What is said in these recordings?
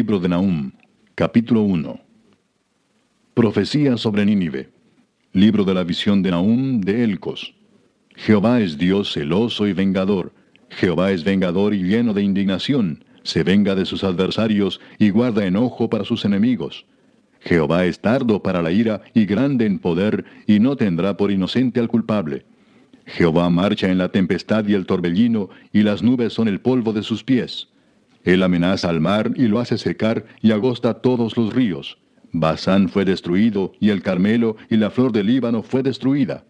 Libro de Nahum, capítulo 1. Profecía sobre Nínive. Libro de la visión de Nahum de Elcos. Jehová es Dios celoso y vengador. Jehová es vengador y lleno de indignación. Se venga de sus adversarios y guarda enojo para sus enemigos. Jehová es tardo para la ira y grande en poder, y no tendrá por inocente al culpable. Jehová marcha en la tempestad y el torbellino, y las nubes son el polvo de sus pies. Él amenaza al mar y lo hace secar y agosta todos los ríos. Basán fue destruido, y el Carmelo y la flor del Líbano fue destruida.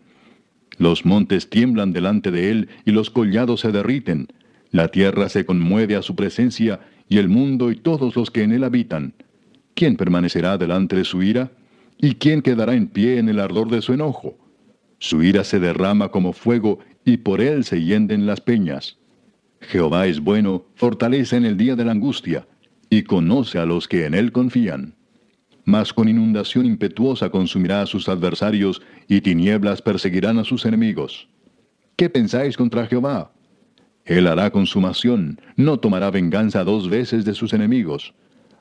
Los montes tiemblan delante de él, y los collados se derriten. La tierra se conmueve a su presencia, y el mundo y todos los que en él habitan. ¿Quién permanecerá delante de su ira? ¿Y quién quedará en pie en el ardor de su enojo? Su ira se derrama como fuego, y por él se hienden las peñas. Jehová es bueno, fortalece en el día de la angustia, y conoce a los que en él confían. Mas con inundación impetuosa consumirá a sus adversarios, y tinieblas perseguirán a sus enemigos. ¿Qué pensáis contra Jehová? Él hará consumación, no tomará venganza dos veces de sus enemigos.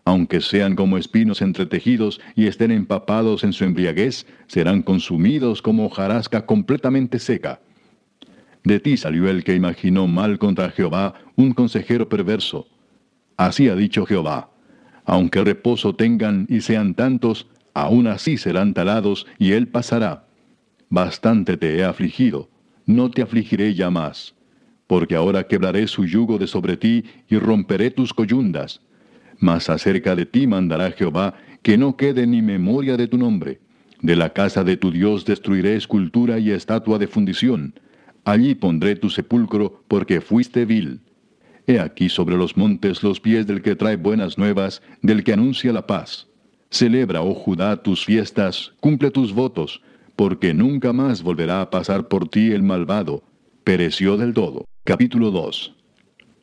Aunque sean como espinos entretejidos y estén empapados en su embriaguez, serán consumidos como hojarasca completamente seca. De ti salió el que imaginó mal contra Jehová, un consejero perverso. Así ha dicho Jehová, aunque reposo tengan y sean tantos, aún así serán talados y él pasará. Bastante te he afligido, no te afligiré ya más, porque ahora quebraré su yugo de sobre ti y romperé tus coyundas mas acerca de ti mandará Jehová, que no quede ni memoria de tu nombre. De la casa de tu Dios destruiré escultura y estatua de fundición. Allí pondré tu sepulcro, porque fuiste vil. He aquí sobre los montes los pies del que trae buenas nuevas, del que anuncia la paz. Celebra, oh Judá, tus fiestas, cumple tus votos, porque nunca más volverá a pasar por ti el malvado. Pereció del todo. Capítulo 2.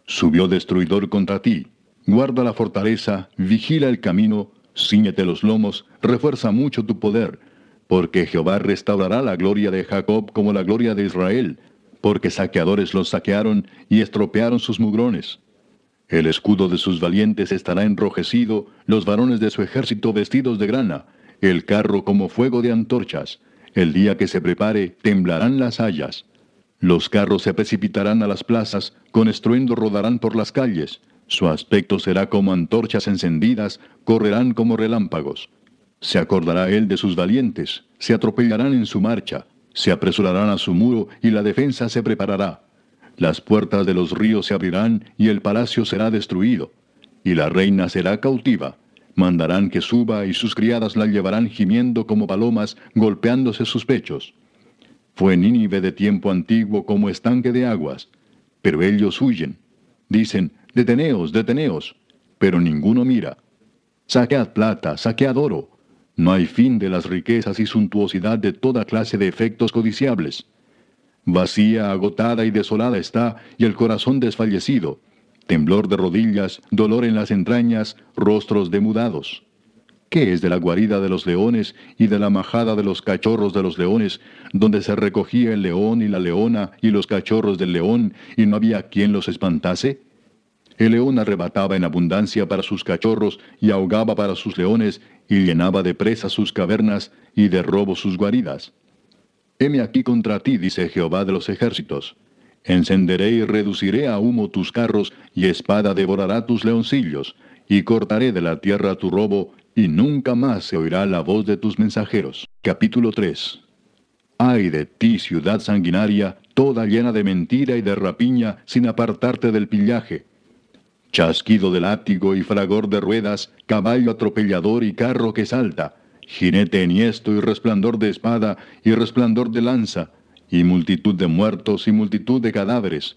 Subió destruidor contra ti Guarda la fortaleza, vigila el camino, ciñete los lomos, refuerza mucho tu poder, porque Jehová restaurará la gloria de Jacob como la gloria de Israel, porque saqueadores los saquearon y estropearon sus mugrones. El escudo de sus valientes estará enrojecido, los varones de su ejército vestidos de grana, el carro como fuego de antorchas. El día que se prepare, temblarán las hayas. Los carros se precipitarán a las plazas, con estruendo rodarán por las calles. Su aspecto será como antorchas encendidas, correrán como relámpagos. Se acordará él de sus valientes, se atropellarán en su marcha, se apresurarán a su muro y la defensa se preparará. Las puertas de los ríos se abrirán y el palacio será destruido, y la reina será cautiva. Mandarán que suba y sus criadas la llevarán gimiendo como palomas, golpeándose sus pechos. Fue Nínive de tiempo antiguo como estanque de aguas, pero ellos huyen. Dicen, Deteneos, deteneos. Pero ninguno mira. Saquead plata, saquead oro. No hay fin de las riquezas y suntuosidad de toda clase de efectos codiciables. Vacía, agotada y desolada está, y el corazón desfallecido. Temblor de rodillas, dolor en las entrañas, rostros demudados. ¿Qué es de la guarida de los leones y de la majada de los cachorros de los leones, donde se recogía el león y la leona y los cachorros del león, y no había quien los espantase? El león arrebataba en abundancia para sus cachorros y ahogaba para sus leones y llenaba de presa sus cavernas y de robo sus guaridas. Heme aquí contra ti, dice Jehová de los ejércitos. Encenderé y reduciré a humo tus carros, y espada devorará tus leoncillos, y cortaré de la tierra tu robo, y nunca más se oirá la voz de tus mensajeros. Capítulo 3 Ay de ti, ciudad sanguinaria, toda llena de mentira y de rapiña, sin apartarte del pillaje chasquido de látigo y fragor de ruedas, caballo atropellador y carro que salta, jinete enhiesto y resplandor de espada y resplandor de lanza, y multitud de muertos y multitud de cadáveres,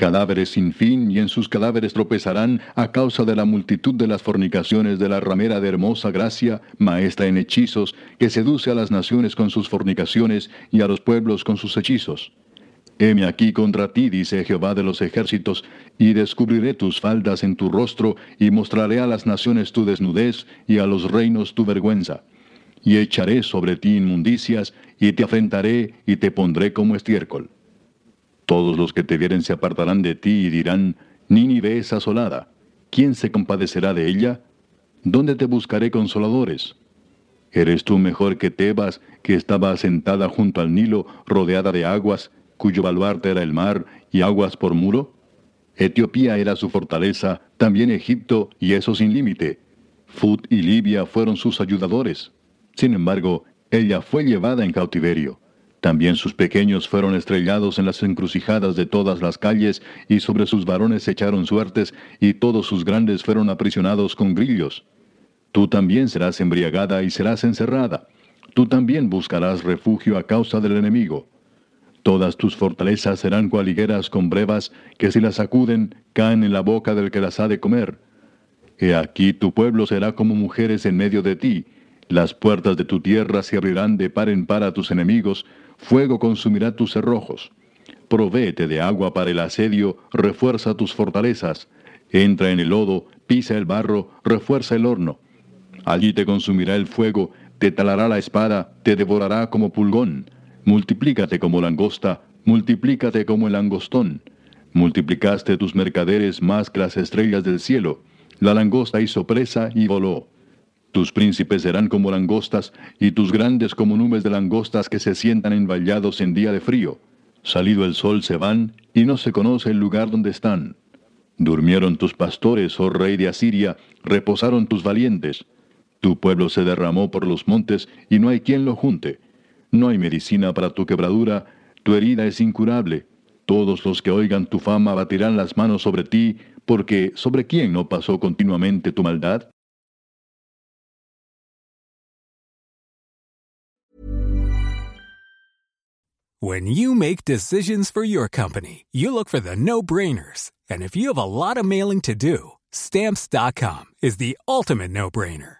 cadáveres sin fin, y en sus cadáveres tropezarán a causa de la multitud de las fornicaciones de la ramera de hermosa gracia, maestra en hechizos, que seduce a las naciones con sus fornicaciones y a los pueblos con sus hechizos. Heme aquí contra ti, dice Jehová de los ejércitos, y descubriré tus faldas en tu rostro, y mostraré a las naciones tu desnudez, y a los reinos tu vergüenza. Y echaré sobre ti inmundicias, y te afrentaré, y te pondré como estiércol. Todos los que te vieren se apartarán de ti y dirán, Nínive es asolada. ¿Quién se compadecerá de ella? ¿Dónde te buscaré consoladores? ¿Eres tú mejor que Tebas, que estaba asentada junto al Nilo, rodeada de aguas, cuyo baluarte era el mar y aguas por muro? Etiopía era su fortaleza, también Egipto, y eso sin límite. Fut y Libia fueron sus ayudadores. Sin embargo, ella fue llevada en cautiverio. También sus pequeños fueron estrellados en las encrucijadas de todas las calles, y sobre sus varones se echaron suertes, y todos sus grandes fueron aprisionados con grillos. Tú también serás embriagada y serás encerrada. Tú también buscarás refugio a causa del enemigo. Todas tus fortalezas serán cual higueras con brevas, que si las sacuden, caen en la boca del que las ha de comer. He aquí tu pueblo será como mujeres en medio de ti, las puertas de tu tierra se abrirán de par en par a tus enemigos, fuego consumirá tus cerrojos. Provéete de agua para el asedio, refuerza tus fortalezas. Entra en el lodo, pisa el barro, refuerza el horno. Allí te consumirá el fuego, te talará la espada, te devorará como pulgón. Multiplícate como langosta, multiplícate como el langostón. Multiplicaste tus mercaderes más que las estrellas del cielo. La langosta hizo presa y voló. Tus príncipes serán como langostas, y tus grandes como nubes de langostas que se sientan envallados en día de frío. Salido el sol se van, y no se conoce el lugar donde están. Durmieron tus pastores, oh rey de Asiria, reposaron tus valientes. Tu pueblo se derramó por los montes, y no hay quien lo junte. No hay medicina para tu quebradura, tu herida es incurable. Todos los que oigan tu fama batirán las manos sobre ti, porque ¿sobre quién no pasó continuamente tu maldad? When you make decisions for your company, you look for the no-brainers. And if you have a lot of mailing to do, stamps.com is the ultimate no-brainer.